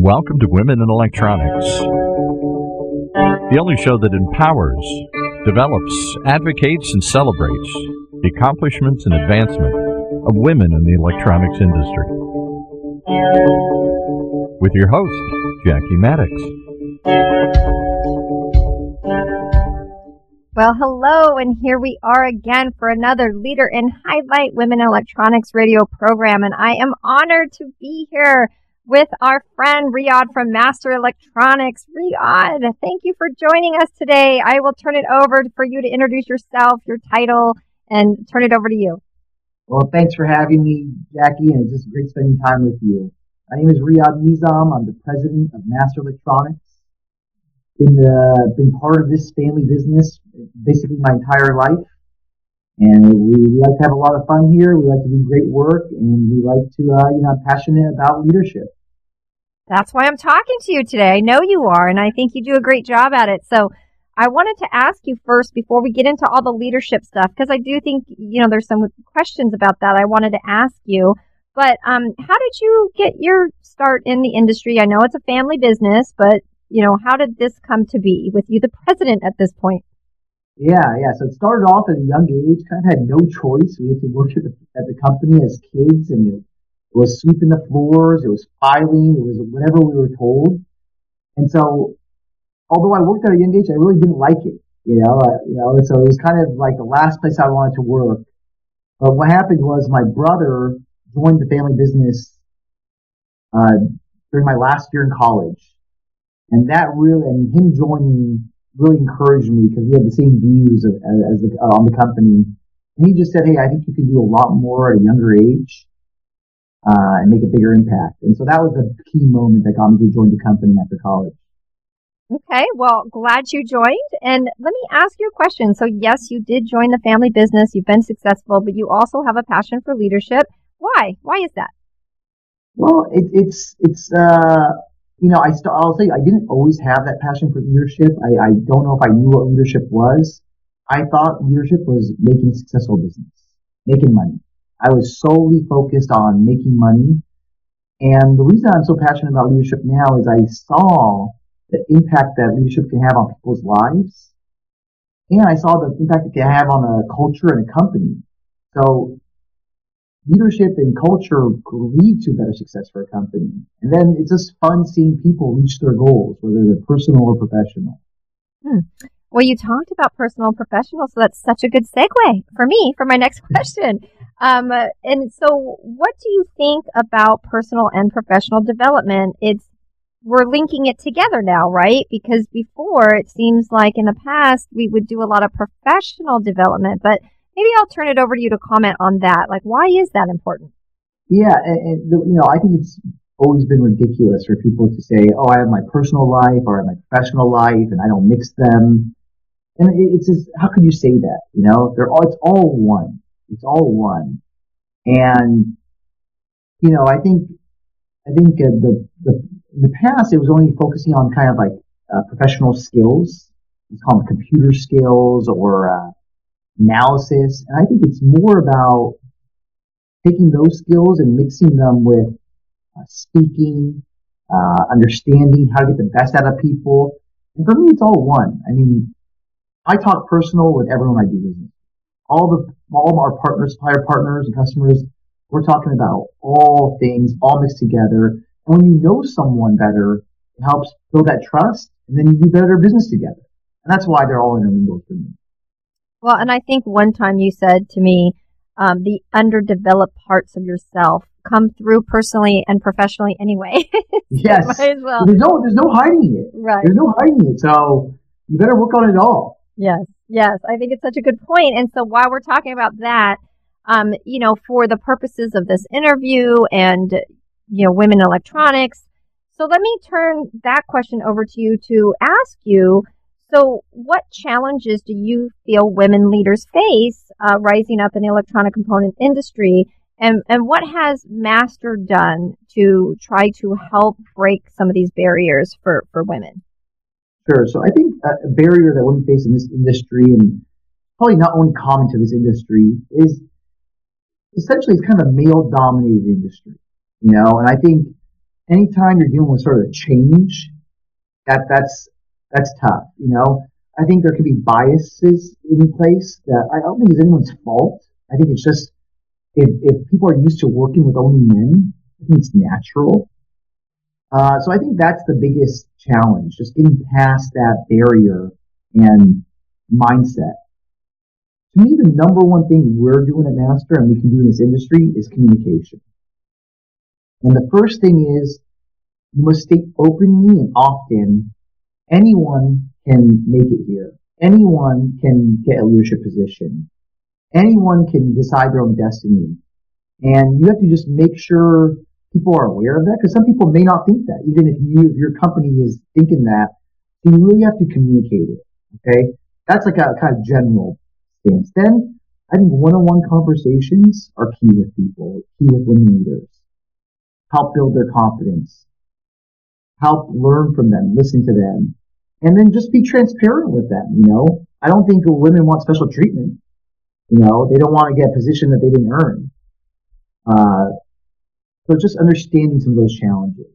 Welcome to Women in Electronics, the only show that empowers, develops, advocates, and celebrates the accomplishments and advancement of women in the electronics industry. With your host, Jackie Mattox. Well, hello, and here we are again for another Leader in Highlight Women Electronics radio program. And I am honored to be here with our friend Riyadh from Master Electronics. Riyadh, thank you for joining us today. I will turn it over for you to introduce yourself, your title, and turn it over to you. Well, thanks for having me, Jackie, and it's just great spending time with you. My name is Riyadh Nizam. I'm the president of Master Electronics been uh, been part of this family business basically my entire life, and we like to have a lot of fun here. We like to do great work, and we like to uh, you know I'm passionate about leadership. That's why I'm talking to you today. I know you are, and I think you do a great job at it. So. I wanted to ask you first before we get into all the leadership stuff because I do think you know there's some questions about that I wanted to ask you. But um, how did you get your start in the industry? I know it's a family business, but you know, how did this come to be with you, the president at this point? Yeah, yeah. So it started off at a young age. Kind of had no choice. We had to work at the, at the company as kids, and it was sweeping the floors, it was filing, it was whatever we were told. And so, although I worked at a young age, I really didn't like it. You know, uh, you know. And so it was kind of like the last place I wanted to work. But what happened was my brother joined the family business uh, during my last year in college and that really, and him joining really encouraged me because we had the same views of, as, the, uh, on the company. And he just said, Hey, I think you can do a lot more at a younger age, uh, and make a bigger impact. And so that was the key moment that got me to join the company after college. Okay, well, glad you joined. And let me ask you a question. So, yes, you did join the family business. You've been successful, but you also have a passion for leadership. Why? Why is that? Well, it, it's it's uh, you know, I st- I'll say I didn't always have that passion for leadership. I, I don't know if I knew what leadership was. I thought leadership was making a successful business, making money. I was solely focused on making money. And the reason I'm so passionate about leadership now is I saw the impact that leadership can have on people's lives. And I saw the impact it can have on a culture and a company. So leadership and culture lead to better success for a company. And then it's just fun seeing people reach their goals, whether they're personal or professional. Hmm. Well, you talked about personal and professional, so that's such a good segue for me for my next question. Um, and so, what do you think about personal and professional development? It's we're linking it together now, right? Because before it seems like in the past we would do a lot of professional development, but maybe I'll turn it over to you to comment on that. Like, why is that important? Yeah, and, and you know, I think it's always been ridiculous for people to say, "Oh, I have my personal life or I have my professional life, and I don't mix them." And it's just, how could you say that? You know, they're all, it's all one. It's all one. And you know, I think, I think uh, the the in the past it was only focusing on kind of like uh, professional skills. It's called computer skills or uh, analysis. And I think it's more about taking those skills and mixing them with uh, speaking, uh, understanding how to get the best out of people. And for me, it's all one. I mean, I talk personal with everyone I do business. All the, all of our partners, supplier partners and customers, we're talking about all things, all mixed together. And when you know someone better, it helps build that trust, and then you do better business together. And that's why they're all intermingled for me. Well, and I think one time you said to me, um, the underdeveloped parts of yourself come through personally and professionally anyway. yes. well. There's no, there's no hiding it. Right. There's no hiding it. So you better work on it all. Yes. Yes. I think it's such a good point. And so while we're talking about that, um, you know, for the purposes of this interview and, you know, women electronics. So let me turn that question over to you to ask you, so, what challenges do you feel women leaders face uh, rising up in the electronic component industry? And, and what has Master done to try to help break some of these barriers for, for women? Sure. So, I think a barrier that women face in this industry, and probably not only common to this industry, is essentially it's kind of a male dominated industry. you know, and I think anytime you're dealing with sort of a change, that that's that's tough, you know. I think there can be biases in place that I don't think is anyone's fault. I think it's just if, if people are used to working with only men, I think it's natural. Uh, so I think that's the biggest challenge, just getting past that barrier and mindset. To me, the number one thing we're doing at Master and we can do in this industry is communication. And the first thing is you must state openly and often anyone can make it here. Anyone can get a leadership position. Anyone can decide their own destiny. And you have to just make sure people are aware of that because some people may not think that, even if you, your company is thinking that, you really have to communicate it. Okay. That's like a kind of general stance. Then I think one-on-one conversations are key with people, key with women leaders. Help build their confidence. Help learn from them, listen to them, and then just be transparent with them. You know, I don't think women want special treatment. You know, they don't want to get a position that they didn't earn. Uh, so just understanding some of those challenges.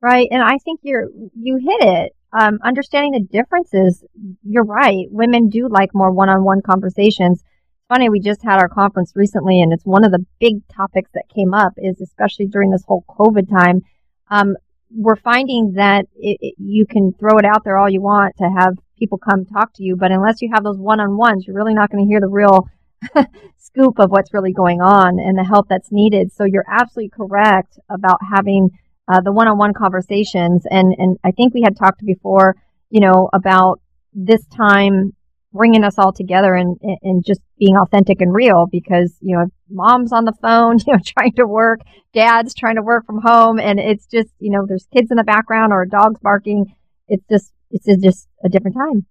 Right, and I think you're you hit it. Um, understanding the differences. You're right. Women do like more one-on-one conversations. Funny. We just had our conference recently, and it's one of the big topics that came up. Is especially during this whole COVID time. Um, we're finding that it, it, you can throw it out there all you want to have people come talk to you, but unless you have those one-on-ones, you're really not going to hear the real scoop of what's really going on and the help that's needed. So you're absolutely correct about having uh, the one-on-one conversations. And and I think we had talked before, you know, about this time bringing us all together and and just being authentic and real because you know mom's on the phone you know trying to work dad's trying to work from home and it's just you know there's kids in the background or dog's barking. It's just it's just a different time.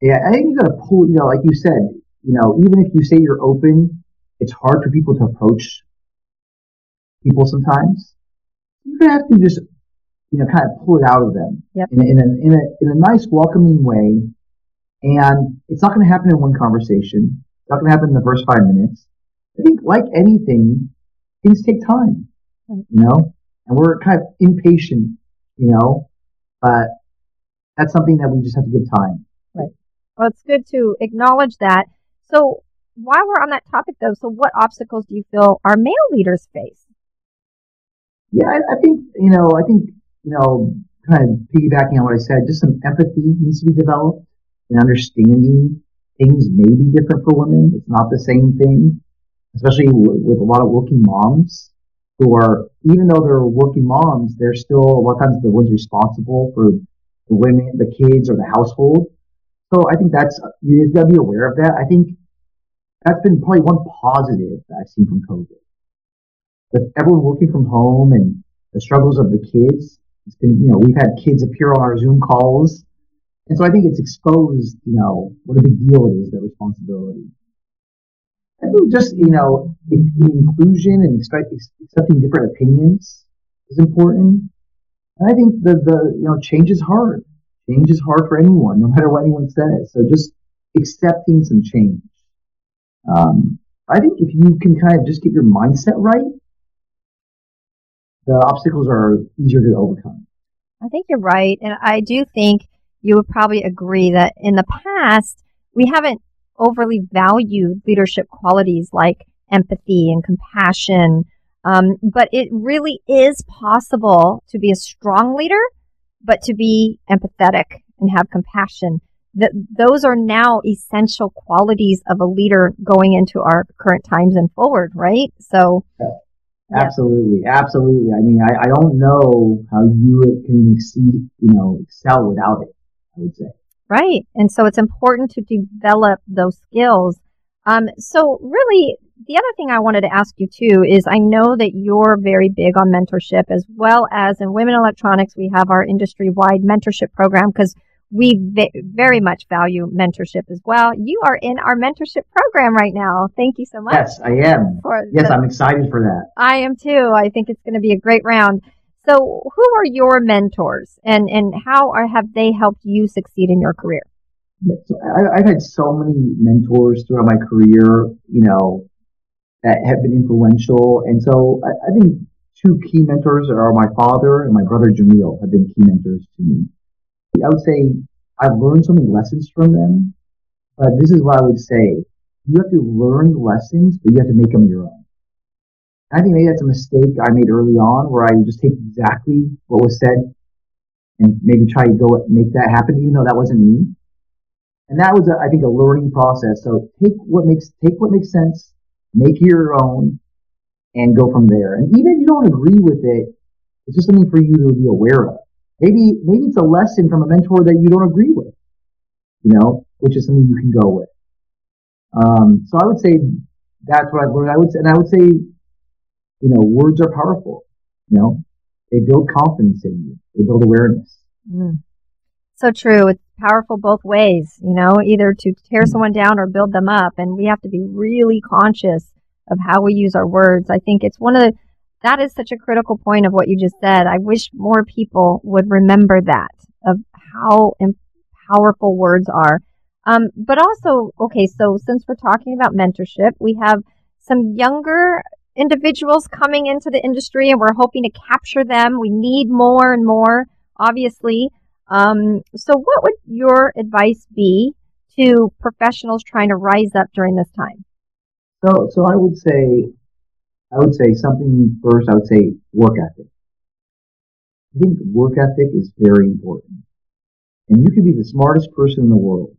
Yeah i think you got to pull you know like you said you know even if you say you're open it's hard for people to approach people sometimes. You're gonna have to just you know kind of pull it out of them yep. in, in, a, in a in a nice welcoming way and it's not going to happen in one conversation. It's not going to happen in the first five minutes. I think, like anything, things take time, you know, and we're kind of impatient, you know, but that's something that we just have to give time. Right. Well, it's good to acknowledge that. So, while we're on that topic, though, so what obstacles do you feel our male leaders face? Yeah, I, I think, you know, I think, you know, kind of piggybacking on what I said, just some empathy needs to be developed and understanding things may be different for women. It's not the same thing, especially w- with a lot of working moms who are, even though they're working moms, they're still a lot of times the ones responsible for the women, the kids, or the household. So I think that's you've got to be aware of that. I think that's been probably one positive that I've seen from COVID. With everyone working from home and the struggles of the kids, it's been you know we've had kids appear on our Zoom calls and so I think it's exposed, you know, what a big deal it is, that responsibility. I think just, you know, inclusion and expect, accepting different opinions is important. And I think the, the, you know, change is hard. Change is hard for anyone, no matter what anyone says. So just accepting some change. Um, I think if you can kind of just get your mindset right, the obstacles are easier to overcome. I think you're right. And I do think you would probably agree that in the past, we haven't overly valued leadership qualities like empathy and compassion. Um, but it really is possible to be a strong leader, but to be empathetic and have compassion. That those are now essential qualities of a leader going into our current times and forward, right? So, yeah. Absolutely, absolutely. I mean, I, I don't know how you can exceed, you know, excel without it. I would say. Right. And so it's important to develop those skills. Um, so really, the other thing I wanted to ask you too is I know that you're very big on mentorship as well as in women electronics, we have our industry wide mentorship program because we very much value mentorship as well. You are in our mentorship program right now. Thank you so much. Yes, I am. yes, the, I'm excited for that. I am too. I think it's going to be a great round. So, who are your mentors, and and how are, have they helped you succeed in your career? Yeah, so I, have had so many mentors throughout my career, you know, that have been influential, and so I, I think two key mentors are my father and my brother Jamil have been key mentors to me. I would say I've learned so many lessons from them, but this is what I would say. You have to learn lessons, but you have to make them your own. I think maybe that's a mistake I made early on where I just take exactly what was said and maybe try to go make that happen, even though that wasn't me. And that was, a, I think, a learning process. So take what makes, take what makes sense, make your own, and go from there. And even if you don't agree with it, it's just something for you to be aware of. Maybe, maybe it's a lesson from a mentor that you don't agree with, you know, which is something you can go with. Um, so I would say that's what I've learned. I would and I would say, you know, words are powerful. You know, they build confidence in you. They build awareness. Mm. So true. It's powerful both ways, you know, either to tear mm. someone down or build them up. And we have to be really conscious of how we use our words. I think it's one of the, that is such a critical point of what you just said. I wish more people would remember that of how powerful words are. Um, but also, okay, so since we're talking about mentorship, we have some younger individuals coming into the industry and we're hoping to capture them. We need more and more, obviously. Um, so what would your advice be to professionals trying to rise up during this time? So, so I would say, I would say something first. I would say work ethic. I think work ethic is very important. And you can be the smartest person in the world.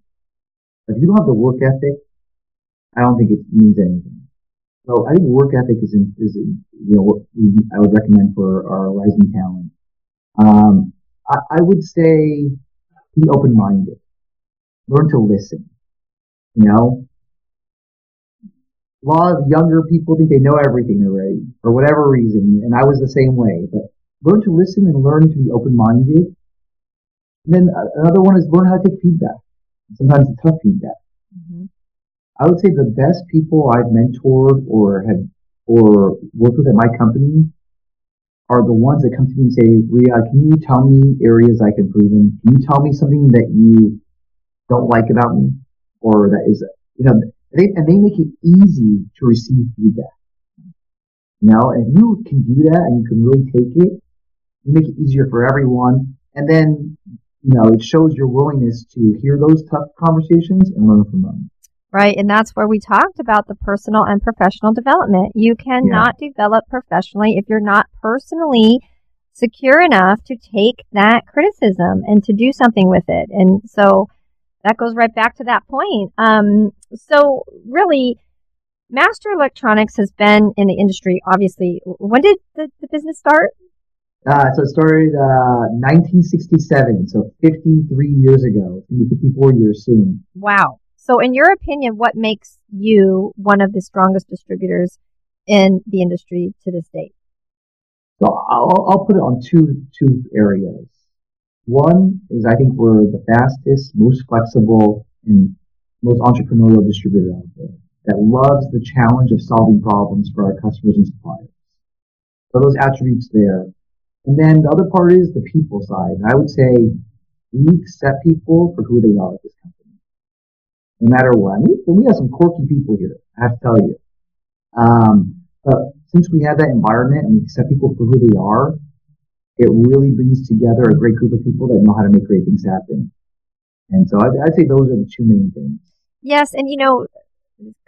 If you don't have the work ethic, I don't think it means anything. So I think work ethic is, in, is in, you know what we, I would recommend for our rising talent. Um, I, I would say be open minded, learn to listen. You know, a lot of younger people think they know everything already for whatever reason, and I was the same way. But learn to listen and learn to be open minded. Then another one is learn how to take feedback. Sometimes it's tough feedback. I would say the best people I've mentored or had or worked with at my company are the ones that come to me and say, Ria, can you tell me areas I can improve in? Can you tell me something that you don't like about me? Or that is, you know, they, and they make it easy to receive feedback. You know, and if you can do that and you can really take it, you make it easier for everyone. And then, you know, it shows your willingness to hear those tough conversations and learn from them right? And that's where we talked about the personal and professional development. You cannot yeah. develop professionally if you're not personally secure enough to take that criticism and to do something with it. And so that goes right back to that point. Um, so really, Master Electronics has been in the industry, obviously. When did the, the business start? Uh, so it started uh, 1967, so 53 years ago. It's going to be 54 years soon. Wow. So, in your opinion, what makes you one of the strongest distributors in the industry to this date? So, I'll, I'll put it on two two areas. One is I think we're the fastest, most flexible, and most entrepreneurial distributor out there that loves the challenge of solving problems for our customers and suppliers. So those attributes there. And then the other part is the people side. I would say we accept people for who they are at this company no matter what. We, we have some quirky people here, I have to tell you. Um, but since we have that environment and we accept people for who they are, it really brings together a great group of people that know how to make great things happen. And so I'd, I'd say those are the two main things. Yes, and you know,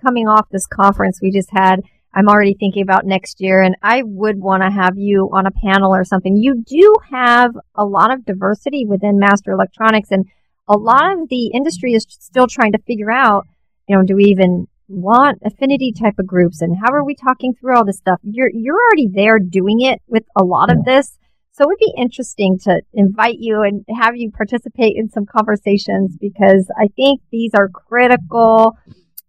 coming off this conference we just had, I'm already thinking about next year, and I would want to have you on a panel or something. You do have a lot of diversity within Master Electronics, and a lot of the industry is still trying to figure out, you know, do we even want affinity type of groups and how are we talking through all this stuff? You're you're already there doing it with a lot of this. So it would be interesting to invite you and have you participate in some conversations because I think these are critical,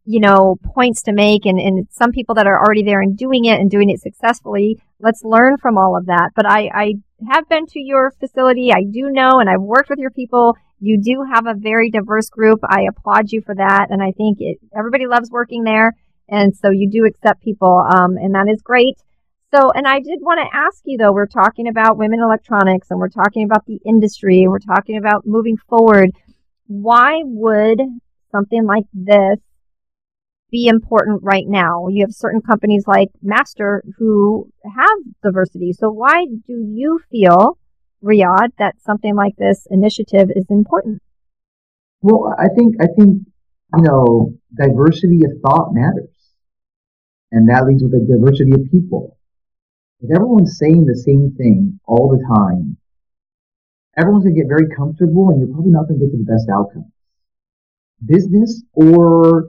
you know, points to make and, and some people that are already there and doing it and doing it successfully. Let's learn from all of that. But I, I have been to your facility. I do know and I've worked with your people you do have a very diverse group. I applaud you for that. And I think it, everybody loves working there. And so you do accept people. Um, and that is great. So, and I did want to ask you though, we're talking about women electronics and we're talking about the industry and we're talking about moving forward. Why would something like this be important right now? You have certain companies like Master who have diversity. So why do you feel, Riyadh, that something like this initiative is important? Well, I think I think you know diversity of thought matters, and that leads with a diversity of people. If everyone's saying the same thing all the time, everyone's gonna get very comfortable, and you're probably not gonna get to the best outcome, business or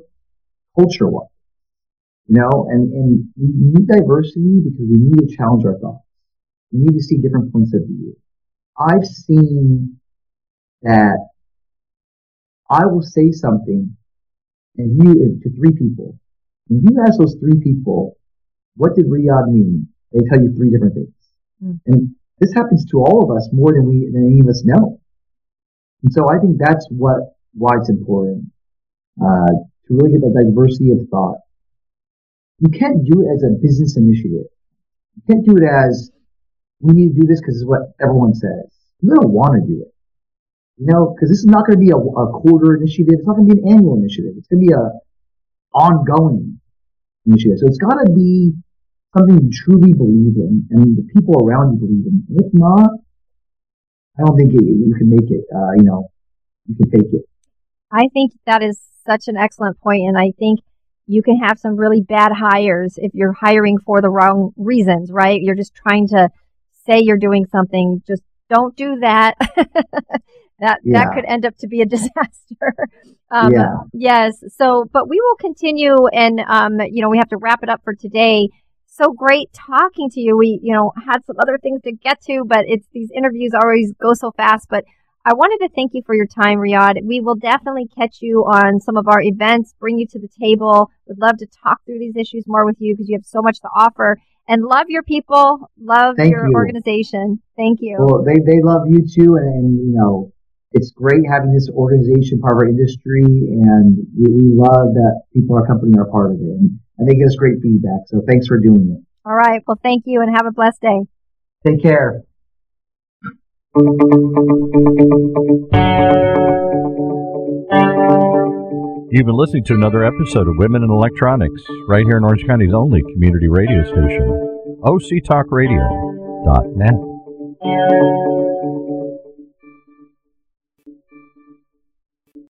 culture wise. You know, and, and we need diversity because we need to challenge our thoughts. We need to see different points of view. I've seen that I will say something and you to three people. And if you ask those three people, what did Riyadh mean? They tell you three different things. Mm. And this happens to all of us more than we than any of us know. And so I think that's what why it's important. Uh, to really get that diversity of thought. You can't do it as a business initiative. You can't do it as we need to do this because it's what everyone says. You don't want to do it. You know, because this is not going to be a, a, quarter initiative. It's not going to be an annual initiative. It's going to be a ongoing initiative. So it's got to be something you truly believe in and the people around you believe in. And if not, I don't think you can make it. Uh, you know, you can fake it. I think that is such an excellent point, and I think you can have some really bad hires if you're hiring for the wrong reasons, right? You're just trying to say you're doing something. Just don't do that. that yeah. that could end up to be a disaster. um, yeah. Yes. So, but we will continue, and um, you know, we have to wrap it up for today. So great talking to you. We, you know, had some other things to get to, but it's these interviews always go so fast. But I wanted to thank you for your time, Riyadh. We will definitely catch you on some of our events, bring you to the table. Would love to talk through these issues more with you because you have so much to offer. And love your people, love thank your you. organization. Thank you. Well, they, they love you too. And, and, you know, it's great having this organization part of our industry. And we, we love that people our company are part of it. And, and they give us great feedback. So thanks for doing it. All right. Well, thank you and have a blessed day. Take care. You've been listening to another episode of Women in Electronics, right here in Orange County's only community radio station, octalkradio.net.